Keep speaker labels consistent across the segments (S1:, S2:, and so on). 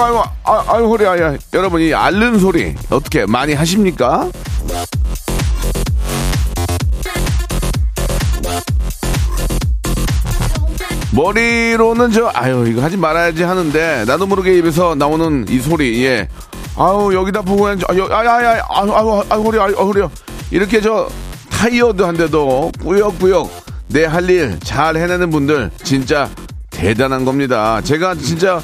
S1: 아이고 아이고 아, 아이고 허리 아야 여러분 이 앓는 소리 어떻게 많이 하십니까? 머리로는 저 아유 이거 하지 말아야지 하는데 나도 모르게 입에서 나오는 이 소리 예. 아우 여기다 보고 저- 아, 아야야 아유 아유 아유 허리 아유 허리 이렇게 저 타이어드 한데도 꾸역꾸역 내 할 일 잘 해내는 분들 진짜 대단한 겁니다. 제가 진짜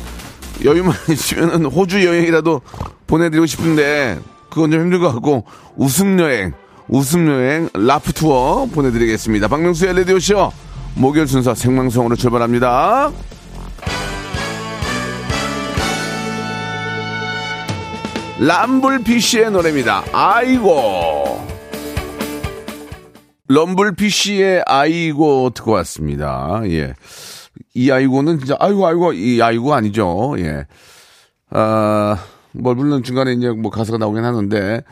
S1: 여유만 있으면 호주 여행이라도 보내드리고 싶은데 그건 좀 힘들 것 같고 웃음 여행 웃음 여행 라프 투어 보내드리겠습니다. 박명수의 레디오 쇼 목요일 순서 생방송으로 출발합니다. 람블피쉬의 노래입니다. 아이고. 럼블피쉬의 아이고 듣고 왔습니다. 예. 이 아이고는 진짜 아이고 아이고 이 아이고 아니죠. 예. 아, 뭐 물론 중간에 이제 뭐 가사가 나오긴 하는데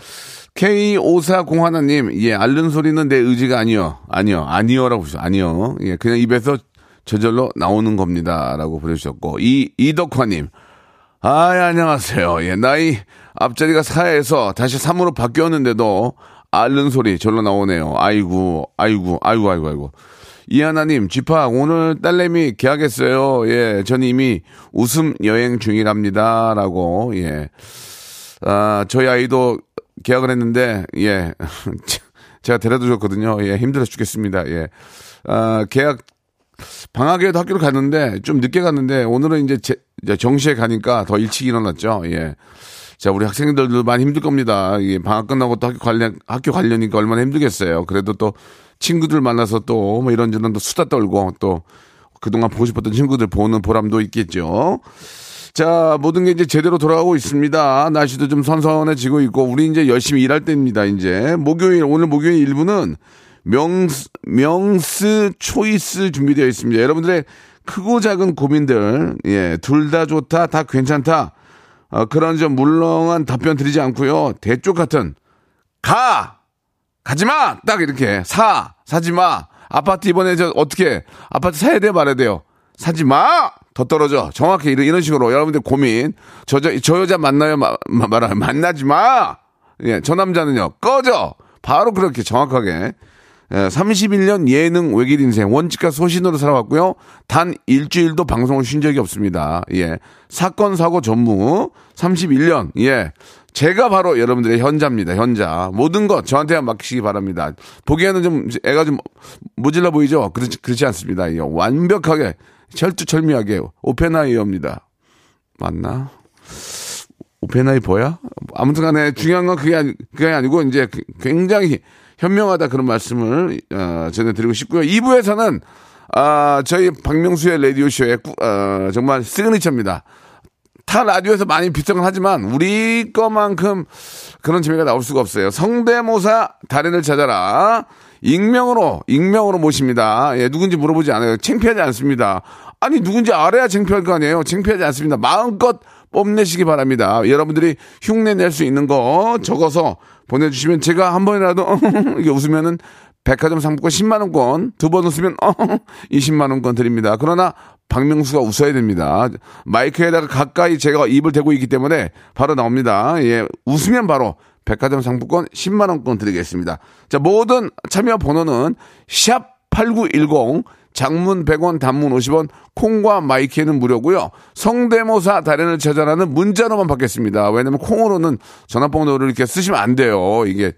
S1: K5401님, 예, 앓는 소리는 내 의지가 아니요. 아니요. 아니요라고 보시죠. 아니요. 예, 그냥 입에서 저절로 나오는 겁니다 라고 보내주셨고 이 이덕화님, 아, 예, 안녕하세요. 예, 나이 앞자리가 4에서 다시 3으로 바뀌었는데도 앓는 소리 절로 나오네요. 아이고, 아이고, 아이고, 아이고, 아이고. 이하나님, 지파, 오늘 딸내미 계약했어요. 예, 전 이미 웃음 여행 중이랍니다. 라고, 예. 아, 저희 아이도 계약을 했는데, 예. 제가 데려다 줬거든요. 예, 힘들어 죽겠습니다. 예. 아, 계약, 방학에도 학교를 갔는데, 좀 늦게 갔는데, 오늘은 이제, 제, 정시에 가니까 더 일찍 일어났죠. 예. 자, 우리 학생들도 많이 힘들 겁니다. 이 방학 끝나고 또 학교 관련, 학교 관련이니까 얼마나 힘들겠어요. 그래도 또 친구들 만나서 또 뭐 이런저런 또 수다 떨고 또 그동안 보고 싶었던 친구들 보는 보람도 있겠죠. 자, 모든 게 이제 제대로 돌아가고 있습니다. 날씨도 좀 선선해지고 있고, 우리 이제 열심히 일할 때입니다, 이제. 목요일, 오늘 목요일 일부는 명스, 명스 초이스 준비되어 있습니다. 여러분들의 크고 작은 고민들, 예, 둘 다 좋다, 다 괜찮다. 어, 그런 좀 물렁한 답변 드리지 않고요. 대쪽 같은 가 가지 마! 딱 이렇게 사 사지 마. 아파트 이번에 저 어떻게 아파트 사야 돼 말아야 돼요. 사지 마. 더 떨어져. 정확히 이런, 이런 식으로 여러분들 고민. 저, 저, 저 여자 만나요? 마, 마, 말아요. 만나지 마! 예, 저 남자는요. 꺼져! 바로 그렇게 정확하게. 예, 31년 예능 외길 인생 원칙과 소신으로 살아왔고요. 단 일주일도 방송을 쉰 적이 없습니다. 예. 사건 사고 전무 31년. 예. 제가 바로 여러분들의 현자입니다. 현자. 모든 것 저한테만 맡기시기 바랍니다. 보기에는 좀 애가 좀 모질라 보이죠? 그렇지 그렇지 않습니다. 예. 완벽하게 철두철미하게 오페나이어입니다. 맞나? 오페나이버야? 아무튼 간에 중요한 건 그게, 아니, 그게 아니고 이제 굉장히 현명하다 그런 말씀을 어, 전해드리고 싶고요. 2부에서는 아, 저희 박명수의 라디오쇼의 꾸- 어, 정말 시그니처입니다. 타 라디오에서 많이 비슷한 하지만 우리 거만큼 그런 재미가 나올 수가 없어요. 성대모사 달인을 찾아라. 익명으로 익명으로 모십니다. 예, 누군지 물어보지 않아요. 창피하지 않습니다. 아니 누군지 알아야 창피할 거 아니에요. 창피하지 않습니다. 마음껏 뽐내시기 바랍니다. 여러분들이 흉내 낼 수 있는 거 적어서 보내주시면 제가 한 번이라도 이게 웃으면은 백화점 상품권 10만 원권 두 번 웃으면 20만 원권 드립니다. 그러나 박명수가 웃어야 됩니다. 마이크에다가 가까이 제가 입을 대고 있기 때문에 바로 나옵니다. 예, 웃으면 바로 백화점 상품권 10만 원권 드리겠습니다. 자, 모든 참여 번호는 샵8910 장문 100원, 단문 50원, 콩과 my K는 무료고요. 성대모사 달인을 찾아라는 문자로만 받겠습니다. 왜냐면 콩으로는 전화번호를 이렇게 쓰시면 안 돼요. 이게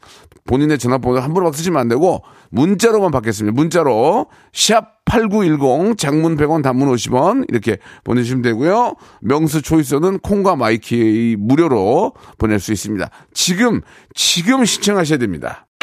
S1: 본인의 전화번호 함부로 막 쓰시면 안 되고 문자로만 받겠습니다. 문자로 샵 8910 장문 100원, 단문 50원 이렇게 보내주시면 되고요. 명수 choice는 콩과 my K 무료로 보낼 수 있습니다. 지금 지금 신청하셔야 됩니다.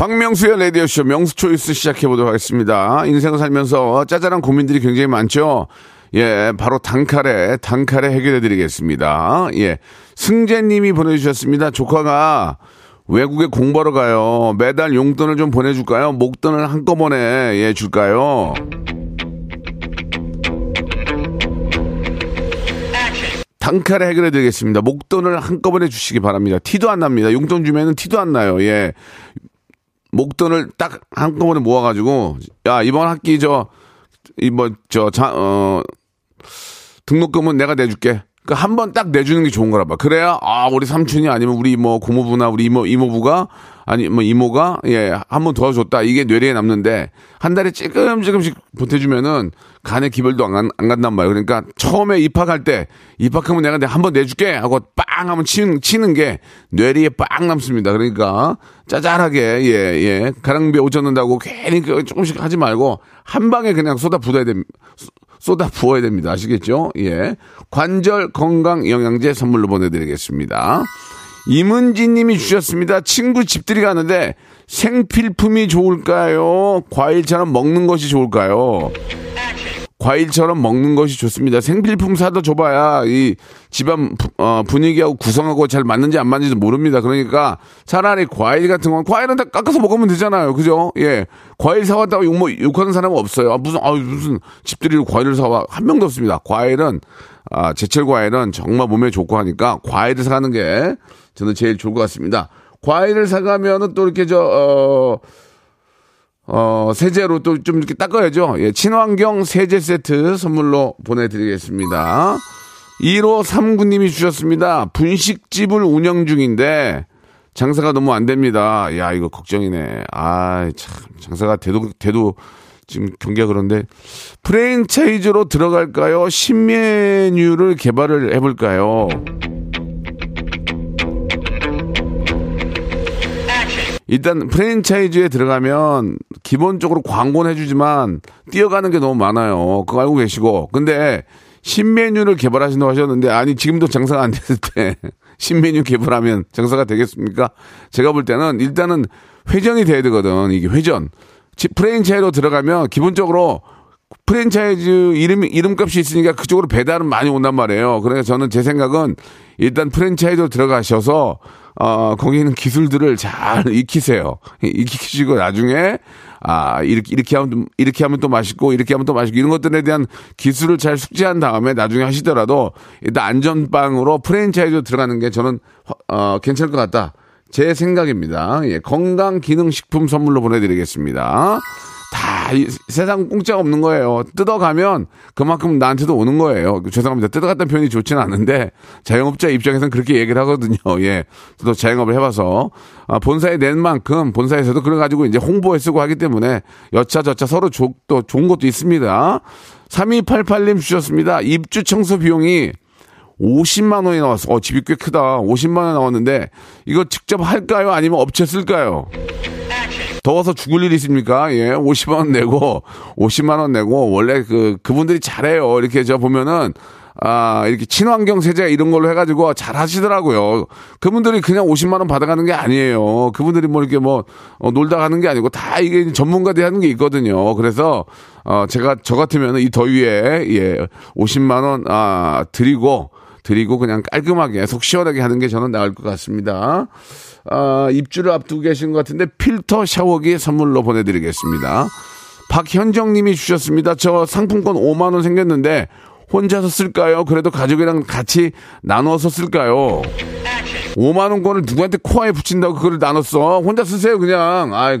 S1: 박명수의 라디오쇼 명수 초이스 시작해보도록 하겠습니다. 인생을 살면서 짜잘한 고민들이 굉장히 많죠? 예, 바로 단칼에, 단칼에 해결해드리겠습니다. 예. 승재님이 보내주셨습니다. 조카가 외국에 공부하러 가요. 매달 용돈을 좀 보내줄까요? 목돈을 한꺼번에, 예, 줄까요? 단칼에 해결해 드리겠습니다. 목돈을 한꺼번에 주시기 바랍니다. 티도 안 납니다. 용돈 주면은 티도 안 나요. 예. 목돈을 딱 한꺼번에 모아가지고, 야, 이번 학기 저, 이 뭐, 저, 자, 어, 등록금은 내가 내줄게. 그 한 번 딱 내주는 게 좋은 거라 봐. 그래야, 아, 우리 삼촌이 아니면 우리 뭐 고모부나 우리 이모, 이모부가, 아니, 뭐 이모가, 예, 한번 도와줬다. 이게 뇌리에 남는데, 한 달에 찔끔찔끔씩 보태주면은, 간에 기별도 안, 간- 안 간단 말이에요. 그러니까 처음에 입학할 때, 입학하면 내가 한번 내줄게! 하고 빵! 하면 치는, 치는 게 뇌리에 빵 남습니다. 그러니까, 짜잘하게, 예, 예. 가랑비에 옷 젖는다고 괜히 그 조금씩 하지 말고, 한 방에 그냥 쏟아 부어야 됩니다. 쏟아 부어야 됩니다. 아시겠죠? 예. 관절 건강 영양제 선물로 보내드리겠습니다. 이문진 님이 주셨습니다. 친구 집들이 가는데 생필품이 좋을까요? 과일처럼 먹는 것이 좋을까요? 과일처럼 먹는 것이 좋습니다. 생필품 사다 줘봐야 이 집안 부- 어, 분위기하고 구성하고 잘 맞는지 안 맞는지 모릅니다. 그러니까 차라리 과일 같은 건 과일은 다 깎아서 먹으면 되잖아요. 그죠? 예. 과일 사왔다고 욕, 뭐, 욕하는 사람은 없어요. 아, 무슨, 아, 무슨 집들이로 과일을 사와. 한 명도 없습니다. 과일은, 아, 제철 과일은 정말 몸에 좋고 하니까 과일을 사가는 게 저는 제일 좋을 것 같습니다. 과일을 사가면은 또 이렇게 저, 어, 어, 세제로 또 좀 이렇게 닦아야죠. 예, 친환경 세제 세트 선물로 보내드리겠습니다. 1호 3구님이 주셨습니다. 분식집을 운영 중인데, 장사가 너무 안 됩니다. 야, 이거 걱정이네. 아, 참, 장사가 돼도, 돼도, 지금 경기가 그런데, 프랜차이즈로 들어갈까요? 신메뉴를 개발을 해볼까요? 일단 프랜차이즈에 들어가면 기본적으로 광고는 해주지만 뛰어가는 게 너무 많아요. 그거 알고 계시고. 근데 신메뉴를 개발하신다고 하셨는데 아니 지금도 장사가 안 됐을 때 신메뉴 개발하면 장사가 되겠습니까? 제가 볼 때는 일단은 회전이 돼야 되거든. 이게 회전. 지- 프랜차이즈로 들어가면 기본적으로 프랜차이즈 이름, 이름값이 있으니까 그쪽으로 배달은 많이 온단 말이에요. 그래서 저는 제 생각은 일단 프랜차이즈로 들어가셔서, 어, 거기 있는 기술들을 잘 익히세요. 익히시고 나중에, 아, 이렇게, 이렇게 하면, 또- 이렇게 하면 또 맛있고, 이렇게 하면 또 맛있고, 이런 것들에 대한 기술을 잘 숙지한 다음에 나중에 하시더라도 일단 안전빵으로 프랜차이즈로 들어가는 게 저는, 어, 괜찮을 것 같다. 제 생각입니다. 예, 건강 기능 식품 선물로 보내드리겠습니다. 다 이 세상 공짜가 없는 거예요. 뜯어가면 그만큼 나한테도 오는 거예요. 죄송합니다. 뜯어갔다는 표현이 좋지는 않은데 자영업자 입장에서는 그렇게 얘기를 하거든요. 예. 저도 자영업을 해봐서 아, 본사에 낸 만큼 본사에서도 그래 가지고 이제 홍보에 쓰고 하기 때문에 여차저차 서로 조, 또 좋은 것도 있습니다. 3288님 주셨습니다. 입주 청소 비용이 50만 원이 나왔어. 어, 집이 꽤 크다. 50만 원 나왔는데 이거 직접 할까요? 아니면 업체 쓸까요? 더워서 죽을 일 있습니까? 예, 50만 원 내고 50만 원 내고 원래 그 그분들이 잘해요. 이렇게 저 보면은 아, 이렇게 친환경 세제 이런 걸로 해가지고 잘 하시더라고요. 그분들이 그냥 50만원 받아가는 게 아니에요. 그분들이 뭐 이렇게 뭐, 어, 놀다 가는 게 아니고 다 이게 전문가들이 하는 게 있거든요. 그래서, 어, 제가 저 같으면 이 더위에, 예, 50만원, 아, 드리고, 드리고 그냥 깔끔하게 속 시원하게 하는 게 저는 나을 것 같습니다. 아, 입주를 앞두고 계신 것 같은데 필터 샤워기 선물로 보내드리겠습니다. 박현정 님이 주셨습니다. 저 상품권 5만 원 생겼는데 혼자서 쓸까요? 그래도 가족이랑 같이 나눠서 쓸까요? 5만 원권을 누구한테 코아에 붙인다고 그걸 나눴어? 혼자 쓰세요, 그냥. 아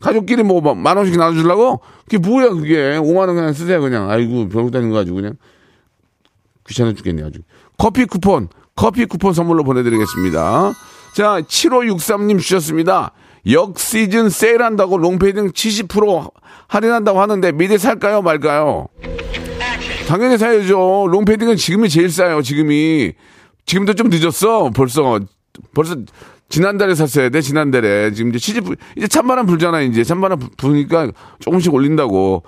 S1: 가족끼리 뭐, 만 원씩 나눠주려고? 그게 뭐야, 그게. 5만 원 그냥 쓰세요, 그냥. 아이고, 별거 다닌 거 가지고 그냥. 귀찮아 죽겠네, 아주. 커피 쿠폰, 커피 쿠폰 선물로 보내드리겠습니다. 자, 7563님 주셨습니다. 역 시즌 세일한다고 롱패딩 70% 할인한다고 하는데 미리 살까요, 말까요? 당연히 사야죠. 롱패딩은 지금이 제일 싸요. 지금이 지금도 좀 늦었어. 벌써 벌써 지난달에 샀어야 돼. 지난달에 지금 이제 시집 이제 찬바람 불잖아. 이제 찬바람 부- 부니까 조금씩 올린다고.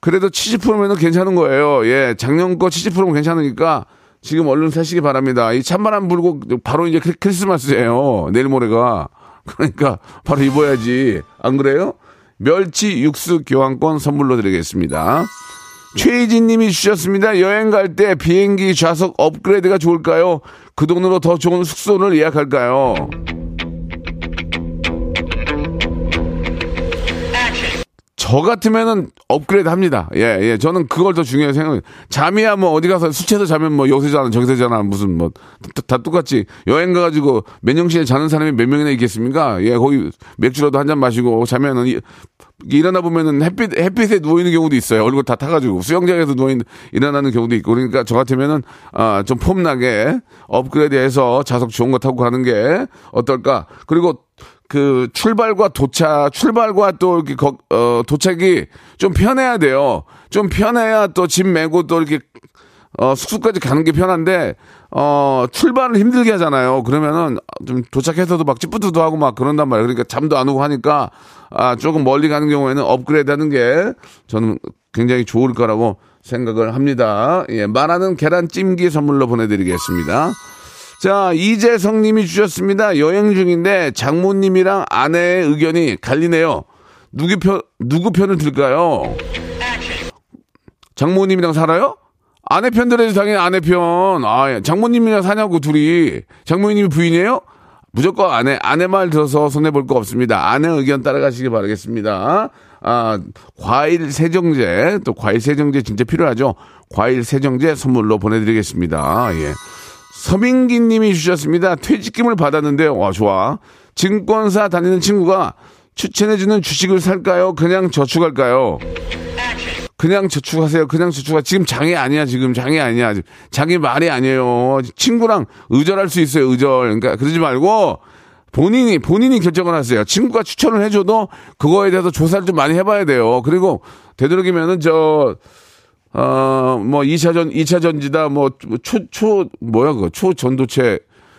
S1: 그래도 70%면은 괜찮은 거예요. 예, 작년 거 70%면 괜찮으니까 지금 얼른 사시기 바랍니다. 이 찬바람 불고 바로 이제 크리- 크리스마스예요. 내일 모레가. 그러니까 바로 입어야지. 안 그래요? 멸치 육수 교환권 선물로 드리겠습니다. 최희진 님이 주셨습니다. 여행 갈 때 비행기 좌석 업그레이드가 좋을까요? 그 돈으로 더 좋은 숙소를 예약할까요? 저 같으면은 업그레이드 합니다. 예, 예. 저는 그걸 더 중요하게 생각해요. 잠이야 뭐 어디 가서 수채에서 자면 뭐 여기서 자나 저기서 자나 무슨 뭐 다 똑같이 여행 가가지고 맨정신에 자는 사람이 몇 명이나 있겠습니까? 예, 거기 맥주라도 한 잔 마시고 자면은 이- 일어나 보면은 햇빛 햇빛에 누워 있는 경우도 있어요. 얼굴 다 타가지고 수영장에서 누워 있는 일어나는 경우도 있고 그러니까 저 같으면은 아 좀 폼나게 업그레이드해서 좌석 좋은 거 타고 가는 게 어떨까? 그리고 그 출발과 도착, 출발과 또 이렇게 거- 어, 도착이 좀 편해야 돼요. 좀 편해야 또짐 메고 또 이렇게 어, 숙소까지 가는 게 편한데 어, 출발을 힘들게 하잖아요. 그러면은 좀 도착해서도 막 찌뿌드도 하고 막 그런단 말이에요. 그러니까 잠도 안 오고 하니까 아, 조금 멀리 가는 경우에는 업그레이드 하는 게 저는 굉장히 좋을 거라고 생각을 합니다. 예, 말하는 계란찜기 선물로 보내드리겠습니다. 자, 이재성 님이 주셨습니다. 여행 중인데 장모님이랑 아내의 의견이 갈리네요. 누구 편, 누구 편을 들까요? 장모님이랑 살아요? 아내 편 들어야지 당연히 아내 편. 아, 예. 장모님이랑 사냐고 둘이. 장모님이 부인이에요? 무조건 아내, 아내 말 들어서 손해볼 거 없습니다. 아내 의견 따라가시기 바라겠습니다. 아, 과일 세정제, 또 과일 세정제 진짜 필요하죠? 과일 세정제 선물로 보내드리겠습니다. 예. 서민기 님이 주셨습니다. 퇴직금을 받았는데, 와, 좋아. 증권사 다니는 친구가 추천해주는 주식을 살까요? 그냥 저축할까요? 그냥 저축하세요. 그냥 저축하. 지금 장애 아니야. 지금 장애 아니야. 장애 말이 아니에요. 친구랑 의절할 수 있어요. 의절. 그러니까 그러지 말고 본인이 본인이 결정을 하세요. 친구가 추천을 해줘도 그거에 대해서 조사를 좀 많이 해봐야 돼요. 그리고 되도록이면은 저 어, 뭐, 2차전, 2차 전지다, 뭐, 초, 초, 뭐야, 그거, 초전도체,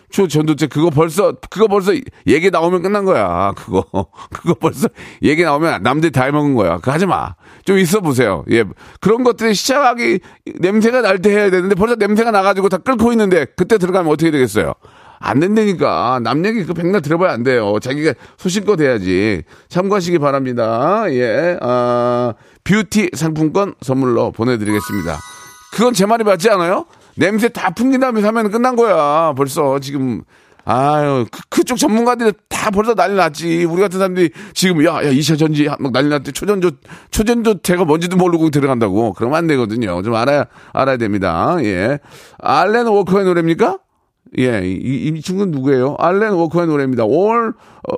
S1: 초전도체, 그거 벌써, 그거 벌써 얘기 나오면 끝난 거야, 그거. 그거 벌써 얘기 나오면 남들이 다 해먹은 거야. 그거 하지 마. 좀 있어 보세요. 예. 그런 것들이 시작하기, 냄새가 날 때 해야 되는데 벌써 냄새가 나가지고 다 끓고 있는데 그때 들어가면 어떻게 되겠어요? 안 된다니까. 남 얘기 그 백날 들어봐야 안 돼요. 자기가 소신껏 해야지. 참고하시기 바랍니다. 예. 아, 뷰티 상품권 선물로 보내드리겠습니다. 그건 제 말이 맞지 않아요? 냄새 다 풍긴 다음에 사면 끝난 거야. 벌써 지금. 아유, 그, 쪽 전문가들이 다 벌써 난리 났지. 우리 같은 사람들이 지금, 야, 야, 2차 전지 막 난리 났대. 초전조, 초전조체가 뭔지도 모르고 들어간다고. 그러면 안 되거든요. 좀 알아야, 알아야 됩니다. 예. 알렌 워커의 노래입니까? 예, 이, 이 친구는 누구예요? 알렌 워커의 노래입니다. All 어,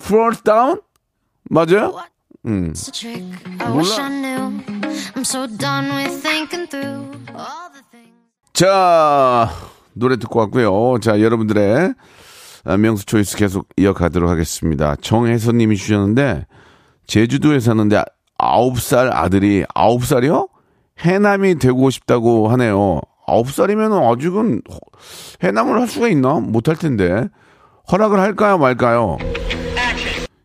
S1: Falls Down? 맞아요? 음.
S2: Things.
S1: 자, 노래 듣고 왔고요. 자, 여러분들의 아, 명수 초이스 계속 이어가도록 하겠습니다. 정혜선 님이 주셨는데, 제주도에 사는데 아홉 살 아들이 아홉 살이요? 해남이 되고 싶다고 하네요. 아홉 살이면 아직은 해남을 할 수가 있나? 못할 텐데. 허락을 할까요, 말까요?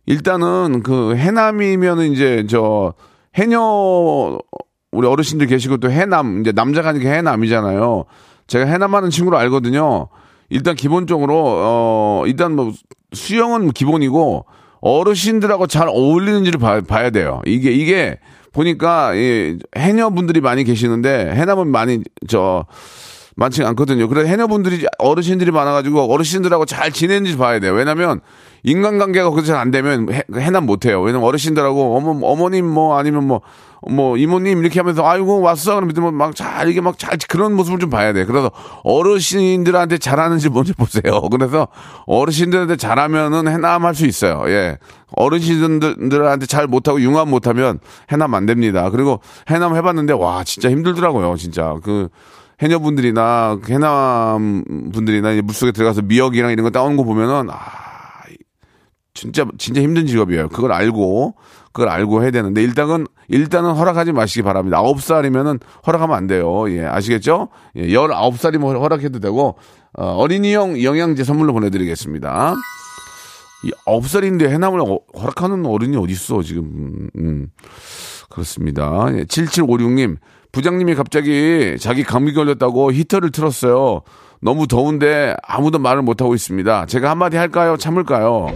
S1: 일단은 그 해남이면 이제 저 해녀 우리 어르신들 계시고 또 해남 이제 남자가 아니까 해남이잖아요. 제가 해남하는 친구를 알거든요. 일단 기본적으로 어 일단 뭐 수영은 기본이고 어르신들하고 잘 어울리는지를 봐, 봐야 돼요. 이게 이게 보니까 이 해녀분들이 많이 계시는데 해남은 많이 저 많지 않거든요. 그래서 해녀분들이 어르신들이 많아가지고 어르신들하고 잘 지내는지 봐야 돼요. 왜냐면 인간관계가 그렇게 잘안 되면 해, 해남 못해요. 왜냐면 어르신들하고 어머 어머님 뭐 아니면 뭐 뭐 이모님 이렇게 하면서 아이고 왔어 그러면 뭐 막잘 이게 막 잘 그런 모습을 좀 봐야 돼. 그래서 어르신들한테 잘하는지 뭔지 보세요. 그래서 어르신들한테 잘하면은 해남 할 수 있어요. 예. 어르신들한테 잘 못하고 융합 못하면 해남 안 됩니다. 그리고 해남 해봤는데 와 진짜 힘들더라고요. 진짜 그 해녀분들이나 해남 분들이나 물속에 들어가서 미역이랑 이런 거 따오는 거 보면은 아 진짜 진짜 힘든 직업이에요. 그걸 알고 그걸 알고 해야 되는데 일단은 일단은 허락하지 마시기 바랍니다. 아홉 살이면은 허락하면 안 돼요. 예, 아시겠죠? 예, 열아홉 살이면 허락해도 되고 어, 어린이용 영양제 선물로 보내드리겠습니다. 이 아홉 살인데 해남을 어- 허락하는 어른이 어디 있어 지금? 음, 음. 그렇습니다. 예, 7756님 부장님이 갑자기 자기 감기 걸렸다고 히터를 틀었어요. 너무 더운데 아무도 말을 못 하고 있습니다. 제가 한마디 할까요? 참을까요?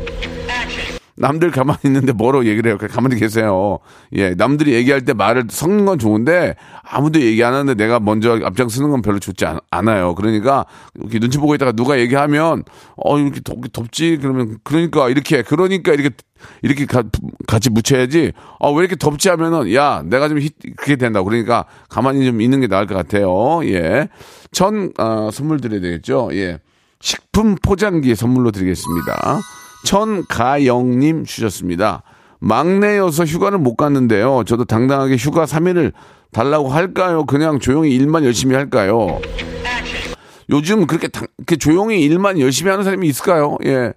S1: 남들 가만히 있는데 뭐로 얘기를 해요? 가만히 계세요. 예, 남들이 얘기할 때 말을 섞는 건 좋은데 아무도 얘기 안 하는데 내가 먼저 앞장서는 건 별로 좋지 않, 않아요. 그러니까 이렇게 눈치 보고 있다가 누가 얘기하면 어 이렇게 덥, 덥지 그러면 그러니까 이렇게 그러니까 이렇게 이렇게 가- 같이 묻혀야지. 아 왜 이렇게 덥지 하면은 야 내가 좀 히, 그게 된다. 그러니까 가만히 좀 있는 게 나을 것 같아요. 예, 천 어, 선물 드려야 되겠죠. 예, 식품 포장기 선물로 드리겠습니다. 천가영님 주셨습니다. 막내여서 휴가를 못 갔는데요. 저도 당당하게 휴가 3일을 달라고 할까요? 그냥 조용히 일만 열심히 할까요? 요즘 그렇게, 당- 그렇게 조용히 일만 열심히 하는 사람이 있을까요? 예.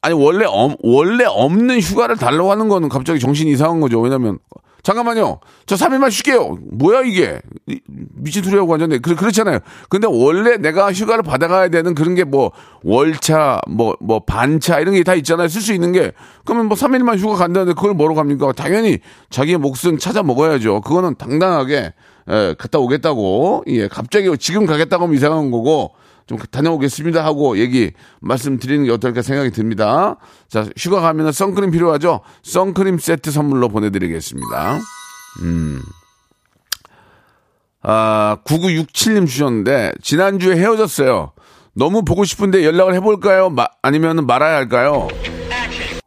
S1: 아니, 원래, 엄- 원래 없는 휴가를 달라고 하는 거는 갑자기 정신이 이상한 거죠. 왜냐면, 잠깐만요. 저 3일만 쉴게요. 뭐야, 이게. 이- 미친 소리 하고 앉았네. 그, 그렇잖아요. 근데 원래 내가 휴가를 받아가야 되는 그런 게 뭐, 월차, 뭐, 뭐, 반차, 이런 게 다 있잖아요. 쓸 수 있는 게. 그러면 뭐 3일만 휴가 간다는데 그걸 뭐로 갑니까? 당연히 자기의 몫은 찾아 먹어야죠. 그거는 당당하게, 예, 갔다 오겠다고. 예, 갑자기 지금 가겠다고 하면 이상한 거고, 좀 다녀오겠습니다 하고 얘기 말씀드리는 게 어떨까 생각이 듭니다. 자, 휴가 가면은 선크림 필요하죠? 선크림 세트 선물로 보내드리겠습니다. 음. 아, 9967님 주셨는데, 지난주에 헤어졌어요. 너무 보고 싶은데 연락을 해볼까요? 마- 아니면 말아야 할까요?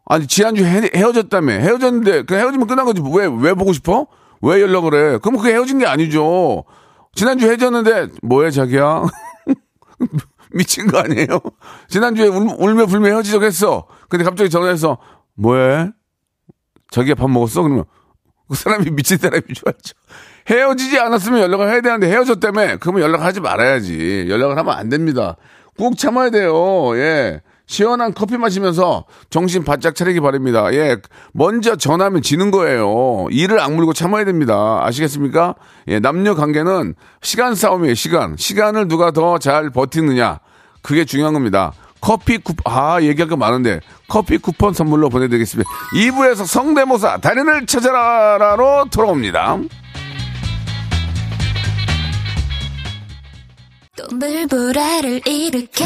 S1: 아니, 지난주에 헤, 헤어졌다며. 헤어졌는데, 그냥 헤어지면 끝난 거지. 왜, 왜 보고 싶어? 왜 연락을 해? 그럼 그게 헤어진 게 아니죠. 지난주에 헤어졌는데, 뭐해, 자기야? 미친 거 아니에요? 지난주에 울, 울며 불며 헤어지자고 했어. 근데 갑자기 전화해서, 뭐해? 자기가 밥 먹었어? 그러면, 그 사람이 미친 사람인 줄 알죠. 헤어지지 않았으면 연락을 해야 되는데 헤어졌다며. 그러면 연락하지 말아야지. 연락을 하면 안 됩니다. 꾹 참아야 돼요. 예. 시원한 커피 마시면서 정신 바짝 차리기 바랍니다. 예. 먼저 전하면 지는 거예요. 이를 악물고 참아야 됩니다. 아시겠습니까? 예. 남녀 관계는 시간 싸움이에요. 시간. 시간을 누가 더 잘 버티느냐. 그게 중요한 겁니다. 커피 쿠폰, 아, 얘기할 거 많은데, 커피 쿠폰 선물로 보내드리겠습니다. 2부에서 성대모사, 달인을 찾아라로 돌아옵니다.
S2: 또 물보라를 일으켜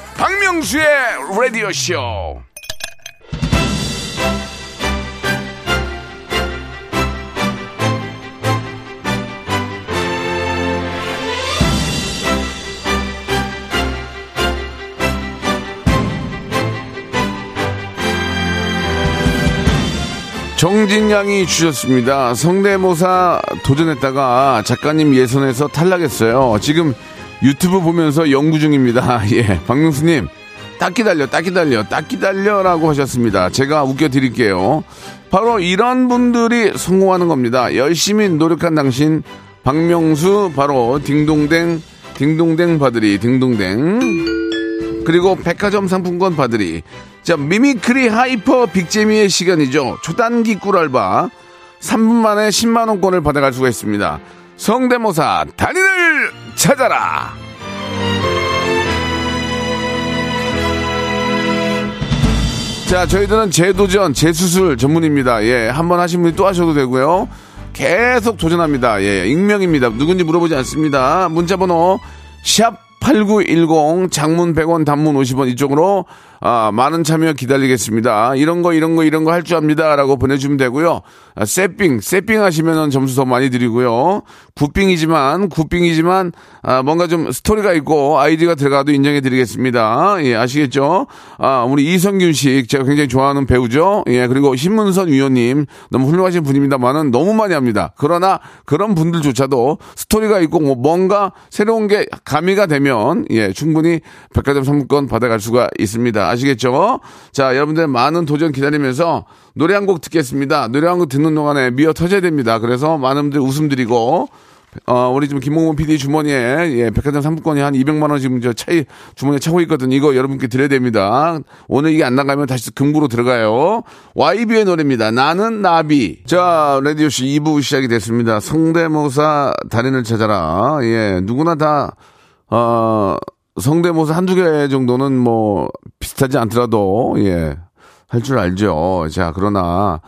S1: 박명수의 라디오 쇼 정진양이 주셨습니다. 성대모사 도전했다가 작가님 예선에서 탈락했어요. 지금 유튜브 보면서 연구 중입니다. 예, 박명수님 딱 기다려, 딱 기다려, 딱 기다려라고 하셨습니다. 제가 웃겨드릴게요. 바로 이런 분들이 성공하는 겁니다. 열심히 노력한 당신 박명수 바로 딩동댕 딩동댕 받으리 딩동댕 그리고 백화점 상품권 받으리. 자, mimicry hyper big재미의 시간이죠. 초단기 꿀알바. 3분 만에 10만원권을 받아갈 수가 있습니다. 성대모사 달인을 찾아라! 자, 저희들은 재도전, 재수술 전문입니다. 예, 한 번 하신 분이 또 하셔도 되고요. 계속 도전합니다. 예, 익명입니다. 누군지 물어보지 않습니다. 문자번호, 샵8910, 장문 100원, 단문 50원 이쪽으로, 아, 많은 참여 기다리겠습니다. 이런 거, 이런 거, 이런 거 할 줄 압니다. 라고 보내주면 되고요. 아, 세핑, 세핑 하시면은 점수 더 많이 드리고요. 굿빙이지만, 굿빙이지만, 아, 뭔가 좀 스토리가 있고 아이디가 들어가도 인정해 드리겠습니다. 예, 아시겠죠? 아, 우리 이성균 씨, 제가 굉장히 좋아하는 배우죠. 예, 그리고 신문선 위원님, 너무 훌륭하신 분입니다만은 너무 많이 합니다. 그러나 그런 분들조차도 스토리가 있고 뭐 뭔가 새로운 게 가미가 되면, 예, 충분히 백화점 상품권 받아갈 수가 있습니다. 아시겠죠? 자, 여러분들 많은 도전 기다리면서 노래 한 곡 듣겠습니다. 노래 한 곡 듣는 동안에 미어 터져야 됩니다. 그래서 많은 분들 웃음 드리고, 어, 우리 지금 김홍문 PD 주머니에, 예, 백화점 상품권이 한 200만원 지금 저 차이, 주머니에 차고 있거든요. 이거 여러분께 드려야 됩니다. 오늘 이게 안 나가면 다시 금구로 들어가요. YB의 노래입니다. 나는 나비. 자, 라디오씨 2부 시작이 됐습니다. 성대모사 달인을 찾아라. 예, 누구나 다, 어, 성대모사 한두 개 정도는 뭐, 비슷하지 않더라도, 예, 할 줄 알죠. 자, 그러나,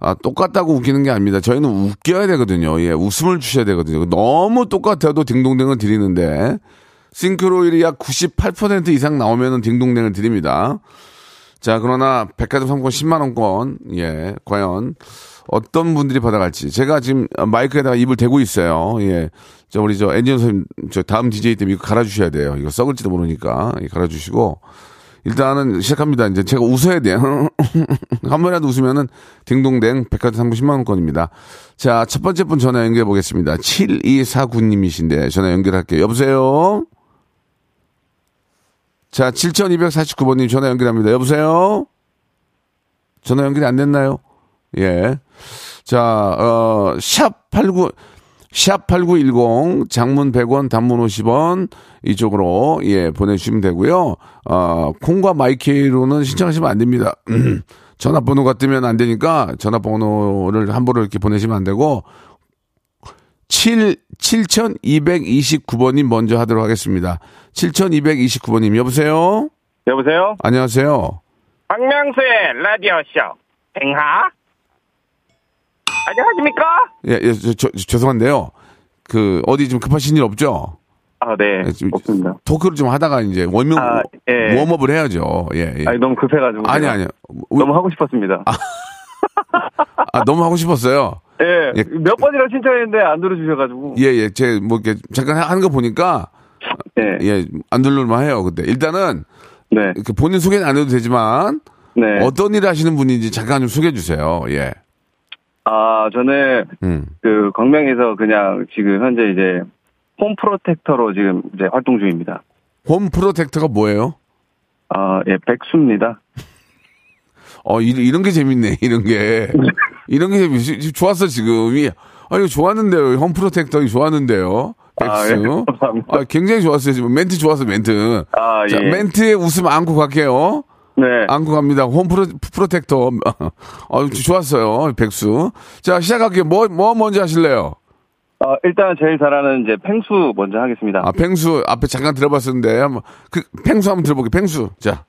S1: 아, 똑같다고 웃기는 게 아닙니다. 저희는 웃겨야 되거든요. 예, 웃음을 주셔야 되거든요. 너무 똑같아도 딩동댕을 드리는데, 싱크로율이 약 98% 이상 나오면은 딩동댕을 드립니다. 자, 그러나 백화점 상품권 10만 원권, 예, 과연 어떤 분들이 받아갈지. 제가 지금 마이크에다가 입을 대고 있어요. 예. 저, 우리 저 엔지니어 선생님, 저 다음 DJ 때문에 이거 갈아주셔야 돼요. 이거 썩을지도 모르니까. 예, 갈아주시고. 일단은 시작합니다. 이제 제가 웃어야 돼요. 한 번이라도 웃으면은 딩동댕 백화점 상품 10만 원권입니다. 자, 첫 번째 분 전화 연결해 보겠습니다. 7249님이신데 전화 연결할게요. 여보세요? 자, 7249번님 전화 연결합니다. 여보세요? 전화 연결이 안 됐나요? 예. 자, 어, 샵 89, 샵8910, 장문 100원, 단문 50원, 이쪽으로, 예, 보내주시면 되고요. 어, 콩과 마이케이로는 신청하시면 안 됩니다. 전화번호가 뜨면 안 되니까 전화번호를 함부로 이렇게 보내시면 안 되고, 7, 7229번님 먼저 하도록 하겠습니다. 7229번님, 여보세요?
S3: 여보세요?
S1: 안녕하세요.
S3: 박명수의 라디오쇼 행하 안녕하십니까?
S1: 예, 예, 저, 저, 죄송한데요. 그, 어디 좀 급하신 일 없죠?
S3: 아, 네.
S1: 예, 좀
S3: 없습니다.
S1: 토크를 좀 하다가 이제 원명,
S3: 아, 예.
S1: 웜업을 해야죠. 예, 예.
S3: 아니, 너무 급해가지고.
S1: 아니, 아니요.
S3: 너무 하고 싶었습니다.
S1: 아, 너무 하고 싶었어요.
S3: 예.
S1: 예.
S3: 몇 번이나 신청했는데 안 들어주셔가지고.
S1: 예, 예. 제, 뭐, 이렇게, 잠깐 하는 거 보니까,
S3: 예.
S1: 예, 안 들릴만 해요. 근데 일단은,
S3: 네.
S1: 이렇게 본인 소개는 안 해도 되지만,
S3: 네.
S1: 어떤 일을 하시는 분인지 잠깐 좀 소개해 주세요. 예.
S3: 아, 저는
S1: 음.
S3: 그 광명에서 그냥 지금 현재 이제 홈 프로텍터로 지금 이제 활동 중입니다.
S1: 홈 프로텍터가 뭐예요?
S3: 아, 예, 백수입니다.
S1: 어, 이, 이런 게 재밌네, 이런 게. 이런 게 재밌, 좋았어, 지금. 이, 아, 이거 좋았는데요. home protector 이 좋았는데요.
S3: 아,
S1: 백수.
S3: 예, 감사합니다.
S1: 아, 굉장히 좋았어요, 지금. 멘트 좋았어, 멘트.
S3: 아,
S1: 자,
S3: 예.
S1: 멘트에 웃음 안고 갈게요.
S3: 네.
S1: 안고 갑니다. home pro, protector. 어, 좋았어요, 백수. 자, 시작할게요. 뭐, 뭐 먼저 하실래요?
S3: 아, 일단 제일 잘하는 이제 펭수 먼저 하겠습니다.
S1: 아, 펭수. 앞에 잠깐 들어봤었는데. 한번, 그, 펭수 한번 들어볼게요. 펭수. 자,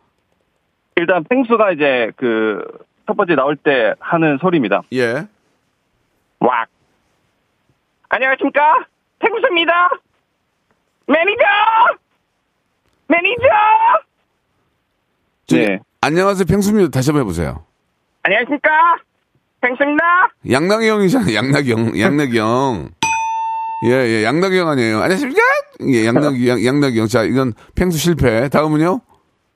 S3: 일단 펭수가 이제 그 첫 번째 나올 때 하는 소리입니다.
S1: 예.
S3: 왁. 안녕하십니까? 펭수입니다. 매니저! 매니저!
S1: 저기,
S3: 네.
S1: 안녕하세요, 펭수입니다. 다시 한번 해보세요.
S3: 안녕하십니까? 펭수입니다.
S1: 양락이 형이잖아요. 양락이 형. 양락이 형. 예, 예, 양락이 형 아니에요. 안녕하십니까? 예, 양락이, 양, 양락이 형. 자, 이건 펭수 실패. 다음은요?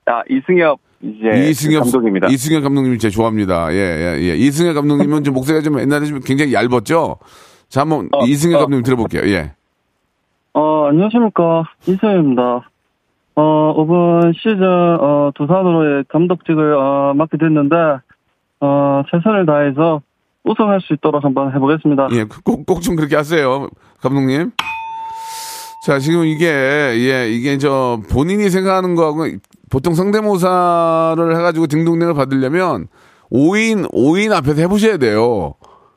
S3: 아, 이승엽 이제
S1: 이승엽
S3: 감독입니다.
S1: 이승엽 감독님 제가 좋아합니다. 예, 예, 예. 이승엽 감독님은 좀 목소리가 좀 옛날에 좀 굉장히 얇았죠? 자, 한번
S3: 어,
S1: 이승엽
S3: 어.
S1: 감독님 들어볼게요. 예.
S4: 어, 안녕하십니까. 이승입니다. 어, 이번 시즌, 어, 두산으로의 감독직을, 어, 맡게 됐는데, 어, 최선을 다해서 우승할 수 있도록 한번 해보겠습니다.
S1: 예, 꼭, 꼭 좀 그렇게 하세요. 감독님. 자, 지금 이게, 예, 이게 저 본인이 생각하는 거하고 보통 성대모사를 해가지고 딩동댕을 받으려면 5인, 5인 앞에서 해보셔야 돼요.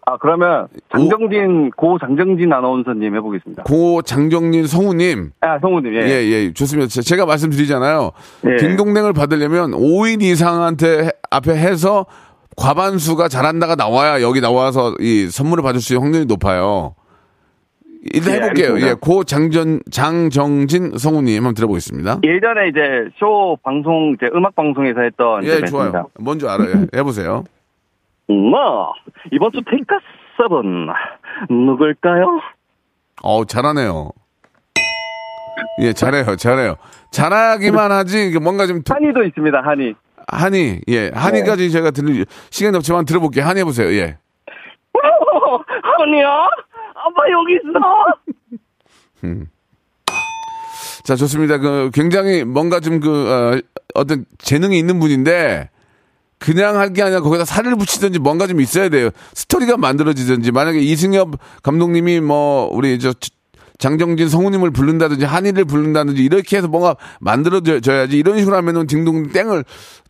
S3: 아, 그러면 장정진, 고 장정진 아나운서님 해보겠습니다.
S1: 고 장정린 성우님.
S3: 아, 성우님, 예.
S1: 예, 예, 좋습니다. 제- 제가 말씀드리잖아요.
S3: 예.
S1: 딩동댕을 받으려면 5인 이상한테 해- 앞에 해서 과반수가 잘한다가 나와야 여기 나와서 이 선물을 받을 수 있는 확률이 높아요. 일단
S3: 예,
S1: 해볼게요.
S3: 알겠습니다.
S1: 예, 고 장전 장정진 성우님 한번 들어보겠습니다.
S3: 예전에 이제 쇼 방송 이제 음악 방송에서 했던
S1: 예,
S3: 이제
S1: 좋아요. 뭔지 알아요. 예, 해보세요.
S3: 뭐 이번 주 테이크 서븐 누굴까요?
S1: 어 잘하네요. 예, 잘해요, 잘해요. 잘하기만 하지, 뭔가 좀, 도-
S3: 한이도 있습니다. 한이.
S1: 한이, 예, 한이까지 제가 들을, 시간이 없지만 들어볼게요. 한이 해보세요, 예.
S3: 한이야? 아빠 여기 있어.
S1: 자, 좋습니다. 그, 굉장히 뭔가 좀 그, 어, 떤 재능이 있는 분인데, 그냥 할 게 아니라 거기다 살을 붙이든지 뭔가 좀 있어야 돼요. 스토리가 만들어지든지, 만약에 이승엽 감독님이 뭐, 우리 저, 장정진 성우님을 부른다든지, 한이를 부른다든지, 이렇게 해서 뭔가 만들어져야지. 이런 식으로 하면은 딩동 땡을,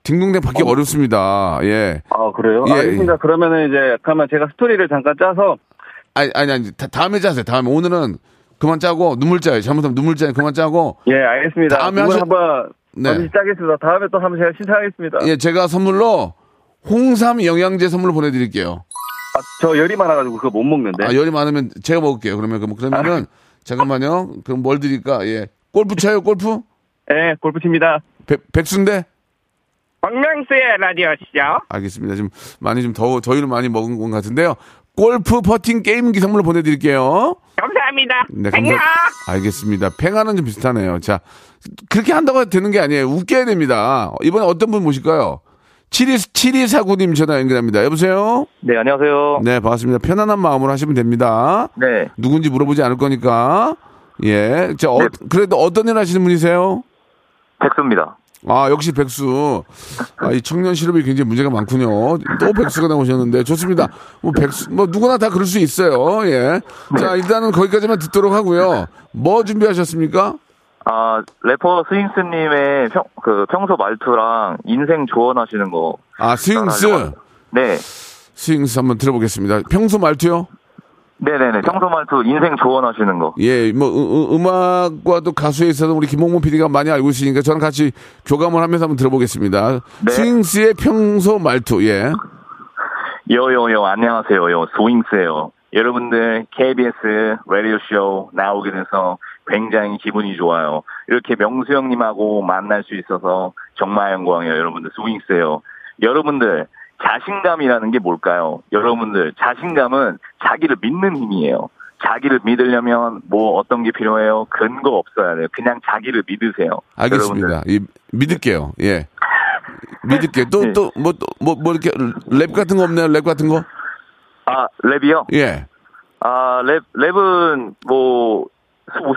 S1: 딩동댕 받기 어. 렵습니다 예.
S3: 아 그래요?
S1: 예,
S3: 알겠습니다. 그러면은 이제 그러면 제가 스토리를 잠깐 짜서
S1: 아니, 아니, 아니, 다, 다음에 짜세요. 다음에. 오늘은 그만 짜고, 눈물 짜요. 잘못하면 눈물 짜요. 그만 짜고,
S3: 예 알겠습니다.
S1: 다음에 하셔-
S3: 한번
S1: 네.
S3: 언제 짜겠습니다. 다음에 또 한번 제가 신청하겠습니다.
S1: 예, 제가 선물로 홍삼 영양제 선물 보내드릴게요.
S3: 아, 저 열이 많아가지고 그거 못 먹는데.
S1: 아, 열이 많으면 제가 먹을게요. 그러면, 그럼- 그러면은, 잠깐만요. 그럼 뭘 드릴까? 예. 골프 쳐요, 골프?
S3: 예 골프 칩니다.
S1: 백, 백순대?
S3: 박명수의 라디오 쇼.
S1: 알겠습니다. 지금 많이 좀 더, 더위를 많이 먹은 것 같은데요. 골프 퍼팅 게임기 선물로 보내드릴게요.
S3: 감사합니다.
S1: 네, 감사, 알겠습니다. 팽하는 좀 비슷하네요. 자, 그렇게 한다고 해도 되는 게 아니에요. 웃겨야 됩니다. 이번에 어떤 분 모실까요? 72, 7249님 전화 연결합니다. 여보세요?
S3: 네 안녕하세요.
S1: 네, 반갑습니다. 편안한 마음으로 하시면 됩니다.
S3: 네
S1: 누군지 물어보지 않을 거니까. 예. 자, 어, 그래도 어떤 일 하시는 분이세요?
S3: 백수입니다.
S1: 아, 역시 백수. 아, 이 청년 실업이 굉장히 문제가 많군요. 또 백수가 나오셨는데. 좋습니다. 뭐, 백수, 뭐, 누구나 다 그럴 수 있어요. 예. 자, 일단은 거기까지만 듣도록 하고요. 뭐 준비하셨습니까?
S5: 아, 래퍼 스윙스님의 평, 그 평소 말투랑 인생 조언하시는 거.
S1: 아, 스윙스.
S5: 네.
S1: 스윙스 한번 들어보겠습니다. 평소 말투요?
S5: 네네네. 평소 말투 인생 조언하시는 거.
S1: 예, 뭐, 음, 음악과도 가수에 있어서 우리 김홍문 PD가 많이 알고 있으니까 저는 같이 교감을 하면서 한번 들어보겠습니다.
S5: 네.
S1: 스윙스의 평소 말투, 예.
S5: 여여여 안녕하세요. 요 스윙스예요. 여러분들 KBS 라디오 쇼 나오게 돼서 굉장히 기분이 좋아요. 이렇게 명수 형님하고 만날 수 있어서 정말 영광이에요. 여러분들 스윙스예요. 여러분들 자신감이라는 게 뭘까요? 여러분들 자신감은 자기를 믿는 힘이에요. 자기를 믿으려면 뭐 어떤 게 필요해요? 근거 없어야 돼요. 그냥 자기를 믿으세요.
S1: 알겠습니다. 이, 믿을게요. 예. 믿을게요. 또,
S5: 네.
S1: 또, 뭐, 또, 뭐, 뭐, 이렇게 랩 같은 거 없나요? 랩 같은 거?
S5: 아 랩이요?
S1: 예.
S5: 아, 랩, 랩은 뭐,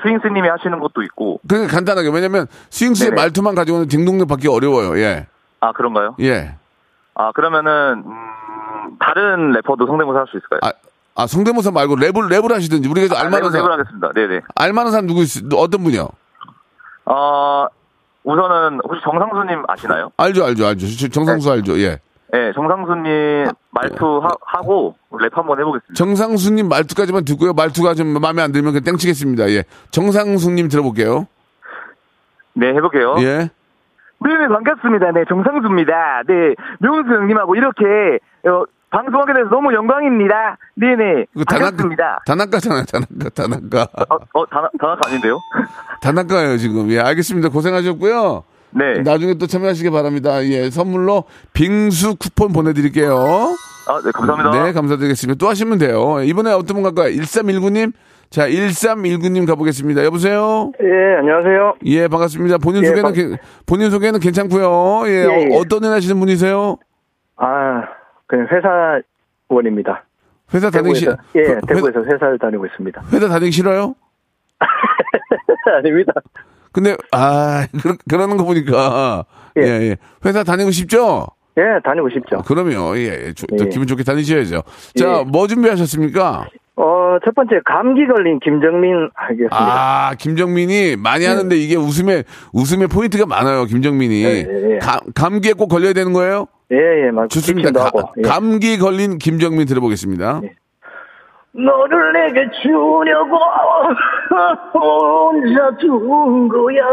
S5: 스윙스님이 하시는 것도 있고.
S1: 그냥 간단하게. 왜냐면 스윙스의
S5: 네네.
S1: 말투만 가지고는 딩동댕 받기 어려워요. 예.
S5: 아, 그런가요?
S1: 예.
S5: 아, 그러면은, 음, 다른 래퍼도 성대모사 할 수 있을까요?
S1: 아, 아, 성대모사 말고 랩을, 랩을 하시든지. 우리가 좀
S5: 아,
S1: 알만한
S5: 랩을, 랩을
S1: 사람,
S5: 하겠습니다. 네네.
S1: 알만한 사람 누구 있, 어떤 분이요?
S5: 어, 우선은, 혹시 정상수님 아시나요?
S1: 알죠, 알죠, 알죠. 저- 정상수 알죠. 예.
S5: 네, 정상수님 말투 하, 고 랩 한번 해보겠습니다.
S1: 정상수님 말투까지만 듣고요. 말투가 좀 마음에 안 들면 그냥 땡치겠습니다. 예. 정상수님 들어볼게요.
S5: 네, 해볼게요.
S1: 예.
S5: 네, 반갑습니다. 네, 정상수입니다. 네, 명수 형님하고 이렇게, 어, 방송하게 돼서 너무 영광입니다. 네네.
S1: 그 단아까,
S5: 반갑습니다.
S1: 단아까잖아요, 단아까, 단아까.
S5: 어, 어, 단아, 단아가 아닌데요?
S1: 단아까예요, 지금. 예, 알겠습니다. 고생하셨고요.
S5: 네.
S1: 나중에 또 참여하시기 바랍니다. 예, 선물로 빙수 쿠폰 보내드릴게요.
S5: 아, 네, 감사합니다.
S1: 네, 감사드리겠습니다. 또 하시면 돼요. 이번에 어떤 분 갈까요? 1319님? 자, 1319님 가보겠습니다. 여보세요?
S3: 예 안녕하세요.
S1: 예, 반갑습니다. 본인
S3: 예,
S1: 소개는,
S3: 반-
S1: 괜- 본인 소개는 괜찮고요. 예,
S3: 예, 예.
S1: 어, 어떤 일 하시는 분이세요?
S3: 아 그냥 회사원입니다.
S1: 회사 다니기 싫,
S3: 대구에서 예
S1: 회-
S3: 대구에서 회사를 다니고 있습니다.
S1: 회사 다니기 싫어요?
S3: 아닙니다.
S1: 근데, 아, 그러, 그러 는 거 보니까. 예,
S3: 예.
S1: 예. 회사 다니고 싶죠?
S3: 예 다니고 싶죠.
S1: 그럼요. 예, 예. 조- 또
S3: 예.
S1: 기분 좋게 다니셔야죠. 자,
S3: 예.
S1: 뭐 준비하셨습니까?
S3: 어 첫 번째 감기 걸린 김정민 하겠습니다.
S1: 아, 김정민이 많이 하는데 이게 웃음에, 웃음의 포인트가 많아요, 김정민이.
S3: 예, 예, 예.
S1: 감, 감기에 꼭 걸려야 되는 거예요?
S3: 예 예 맞
S1: 좋습니다.
S3: 기침도
S1: 가-.
S3: 예.
S1: 감기 걸린 김정민 들어보겠습니다.
S3: 너를 내게 주려고 혼자 둔 거야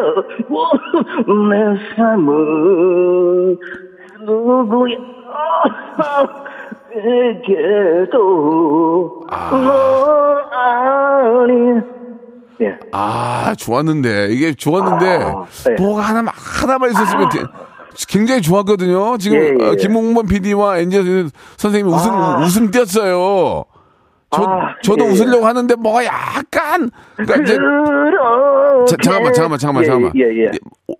S3: 내 삶은 누구야 내게도 너
S6: 아니. 예.
S1: 아, 좋았는데. 이게 좋았는데,
S6: 아, 네.
S1: 뭐가 하나만, 하나만 있었으면 되- 굉장히 좋았거든요. 지금,
S6: 예, 예,
S1: 어,
S6: 예.
S1: 김홍범 PD와 엔지니어 선생님이 웃음,
S6: 아.
S1: 웃음 띄었어요. 저,
S6: 아,
S1: 저도
S6: 예,
S1: 웃으려고 하는데 뭐가 약간, 그러니까 이제. 자, 잠깐만, 잠깐만, 잠깐만,
S6: 예,
S1: 잠깐만.
S6: 예, 예.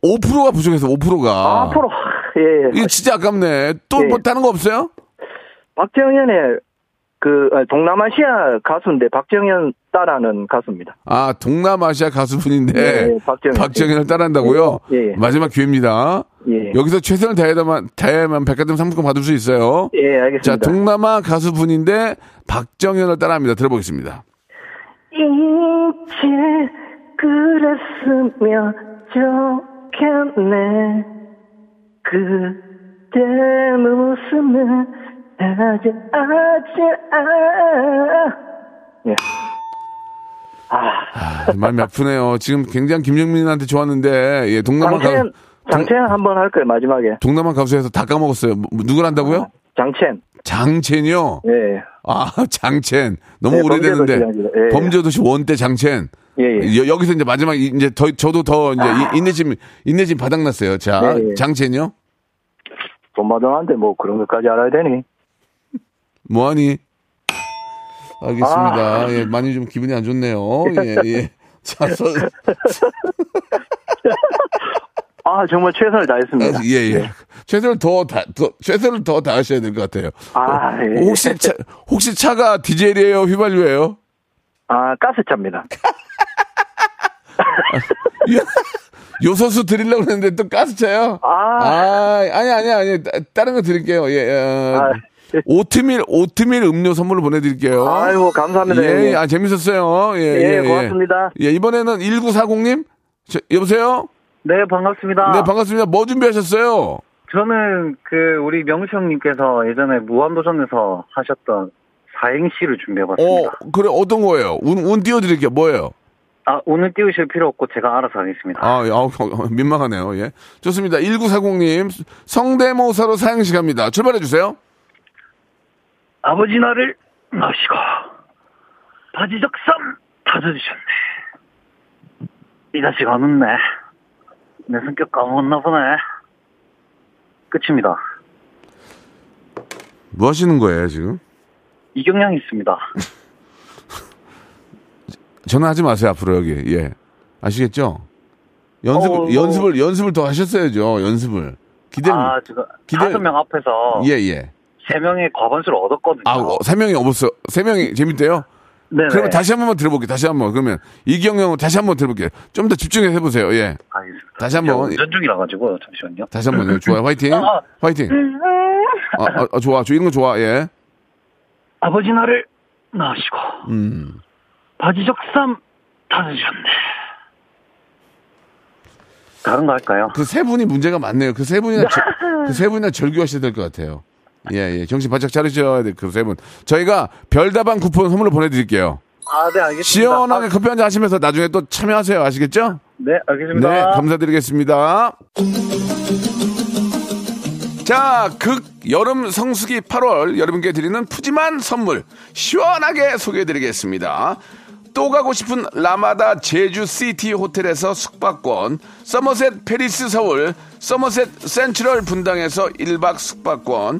S1: 5%가 부족해서 5%가.
S6: 앞으로, 예, 예.
S1: 이거 진짜 아깝네. 또
S6: 예.
S1: 뭐 다른 거 없어요?
S6: 박정현의 그 어, 동남아시아 가수인데 박정현 따라하는 가수입니다.
S1: 아, 동남아시아 가수분인데
S6: 네, 박정현.
S1: 박정현을 따라한다고요?
S6: 예, 예.
S1: 마지막 기회입니다.
S6: 예.
S1: 여기서 최선을 다해야만 다해야만 백화점 상품권 받을 수 있어요.
S6: 예, 알겠습니다.
S1: 자, 동남아 가수분인데 박정현을 따라합니다. 들어보겠습니다.
S6: 이제 그랬으면 좋겠네. 그대 웃음을 아직 아직 아. 예. 아,
S1: 아, 마음이 아프네요. 지금 굉장히 김정민한테 좋았는데 예, 동남아
S6: 장첸,
S1: 가
S6: 장첸 한번 할 거예요, 마지막에.
S1: 동남아 가수에서 다 까먹었어요. 뭐, 누굴 한다고요?
S6: 장첸.
S1: 장첸이요.
S6: 예.
S1: 아, 장첸. 너무
S6: 네,
S1: 오래됐는데.
S6: 범죄도시. 예, 예.
S1: 범죄도시 원대 장첸.
S6: 예, 예.
S1: 여, 기서 이제 마지막 이- 이제 더, 저도 더 이제 이- 인내심 인내심 바닥났어요. 자,
S6: 네, 예.
S1: 장첸이요.
S6: 돈 받아는데 뭐 그런 것까지 알아야 되니?
S1: 뭐하니? 알겠습니다.
S6: 아.
S1: 예, 많이 좀 기분이 안 좋네요. 예, 예. 자, 서,
S6: 아, 정말 최선을 다했습니다.
S1: 예, 예. 최선을 더, 다, 더, 최선을 더 다하셔야 될 것 같아요.
S6: 아, 예.
S1: 혹시 차, 혹시 차가 디젤이에요? 휘발유예요?
S6: 아, 가스차입니다.
S1: 요- 요소수 드리려고 했는데 또 가스차요?
S6: 아.
S1: 아, 아니, 아니, 아니. 따- 다른 거 드릴게요. 예, 어,
S6: 아.
S1: 오트밀, 오트밀 음료 선물로 보내드릴게요.
S6: 아이고, 감사합니다.
S1: 예,
S6: 형님.
S1: 아, 재밌었어요. 예,
S6: 예, 고맙습니다.
S1: 예, 이번에는 1940님? 저, 여보세요?
S7: 네, 반갑습니다.
S1: 네, 반갑습니다. 뭐 준비하셨어요?
S7: 저는 그 우리 명수 형님께서 예전에 무한도전에서 하셨던 사행시를
S1: 어,
S7: 준비해봤습니다.
S1: 그래, 어떤 거예요? 운, 운 띄워드릴게요. 뭐예요?
S7: 아, 오늘 띄우실 필요 없고 제가 알아서 하겠습니다.
S1: 아, 아우, 민망하네요. 예. 좋습니다. 1940님, 성대모사로 사행시 갑니다. 출발해 주세요.
S7: 아버지 나를 낳으시고 바지적삼 다져주셨네. 이 자식 안 웃네. 내 성격 까먹었나 보네. 끝입니다.
S1: 뭐 하시는 거예요, 지금?
S7: 이경량이 있습니다.
S1: 전화하지 마세요, 앞으로 여기. 예. 아시겠죠? 연습,
S7: 어, 뭐-
S1: 연습을, 연습을 더 하셨어야죠, 연습을. 기대,
S7: 아, 지금
S1: 기대-
S7: 다섯 명 앞에서
S1: 예, 예.
S7: 세 명의 과반수를 얻었거든요.
S1: 아, 어, 세 명이 없었어. 세 명이 재밌대요?
S7: 네네.
S1: 그러면 다시 한 번만 들어볼게요, 다시 한 번. 그러면 이경영 다시 한번 들어볼게요. 좀 더 집중해서 해보세요, 예.
S7: 알겠습니다.
S1: 다시 한 번.
S7: 운전 중이라 가지고 잠시만요.
S1: 다시 한 번. 좋아요, 화이팅.
S7: 아.
S1: 화이팅. 아, 아, 아, 좋아, 저 이런 거 좋아, 예.
S7: 아버지 나를 낳으시고
S1: 음.
S7: 바지 적삼 다져주셨네. 다른 거 할까요?
S1: 그 세 분이 문제가 많네요. 그 세 분이나, 그 세 분이나 절교하셔야 될 것 같아요. 예, 예. 정신 바짝 차리셔야 돼, 그세 분. 저희가 별다방 쿠폰 선물로 보내드릴게요.
S7: 아, 네, 알겠습니다.
S1: 시원하게 커피 한잔 하시면서 나중에 또 참여하세요. 아시겠죠?
S7: 네, 알겠습니다.
S1: 네, 감사드리겠습니다. 자, 극 여름 성수기 8월 여러분께 드리는 푸짐한 선물 시원하게 소개해드리겠습니다. 또 가고 싶은 라마다 제주 시티 호텔에서 숙박권, 서머셋 페리스 서울, 서머셋 센트럴 분당에서 1박 숙박권,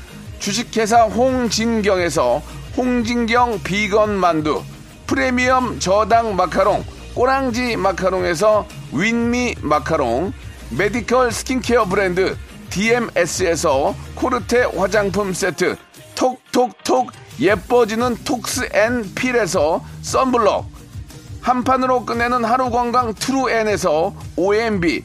S1: 주식회사 홍진경에서 홍진경 비건 만두, 프리미엄 저당 마카롱 꼬랑지 마카롱에서 윈미 마카롱, 메디컬 스킨케어 브랜드 DMS에서 코르테 화장품 세트, 톡톡톡 예뻐지는 톡스 앤 필에서 썬블럭, 한 판으로 끝내는 하루 건강 트루엔에서 OMB,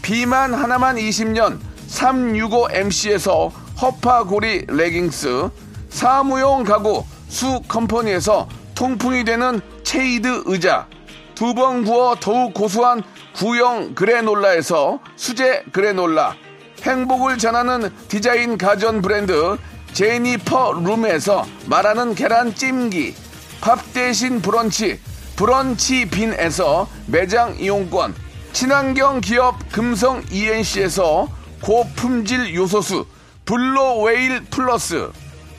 S1: 비만 하나만 20년 365MC에서 허파고리 레깅스, 사무용 가구 수 컴퍼니에서 통풍이 되는 체이드 의자, 두 번 구워 더욱 고소한 구형 그래놀라에서 수제 그래놀라, 행복을 전하는 디자인 가전 브랜드 제니퍼 룸에서 말하는 계란 찜기, 밥 대신 브런치, 브런치 빈에서 매장 이용권, 친환경 기업 금성 ENC에서 고품질 요소수, 블로웨일 플러스,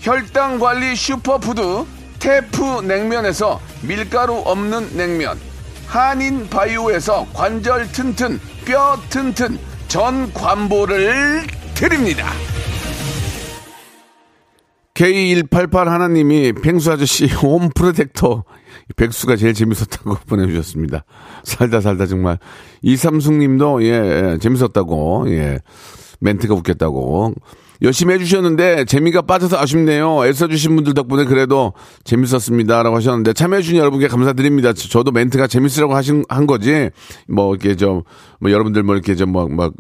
S1: 혈당 관리 슈퍼푸드, 테프 냉면에서 밀가루 없는 냉면, 한인 바이오에서 관절 튼튼, 뼈 튼튼, 전관보를 드립니다. K188 하나님이 펭수 아저씨 홈 프로텍터 백수가 제일 재밌었다고 보내주셨습니다. 살다 살다 정말 이삼숙 님도 예, 예, 재밌었다고 예 멘트가 웃겼다고 열심히 해주셨는데 재미가 빠져서 아쉽네요. 애써주신 분들 덕분에 그래도 재밌었습니다 라고 하셨는데 참여해주신 여러분께 감사드립니다. 저도 멘트가 재밌으라고 하신 한 거지 뭐 이렇게 좀 뭐 여러분들 뭐 이렇게 좀 막 막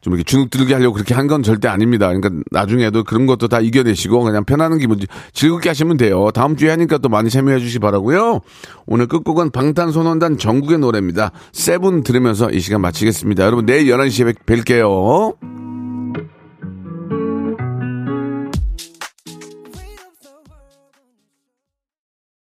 S1: 좀 이렇게 주눅 들게 하려고 그렇게 한 건 절대 아닙니다. 그러니까 나중에도 그런 것도 다 이겨내시고 그냥 편안한 기분 즐겁게 하시면 돼요. 다음 주에 하니까 또 많이 참여해 주시기 바라고요. 오늘 끝곡은 방탄소년단 전국의 노래입니다. 세븐 들으면서 이 시간 마치겠습니다. 여러분 내일 11시에 뵐게요.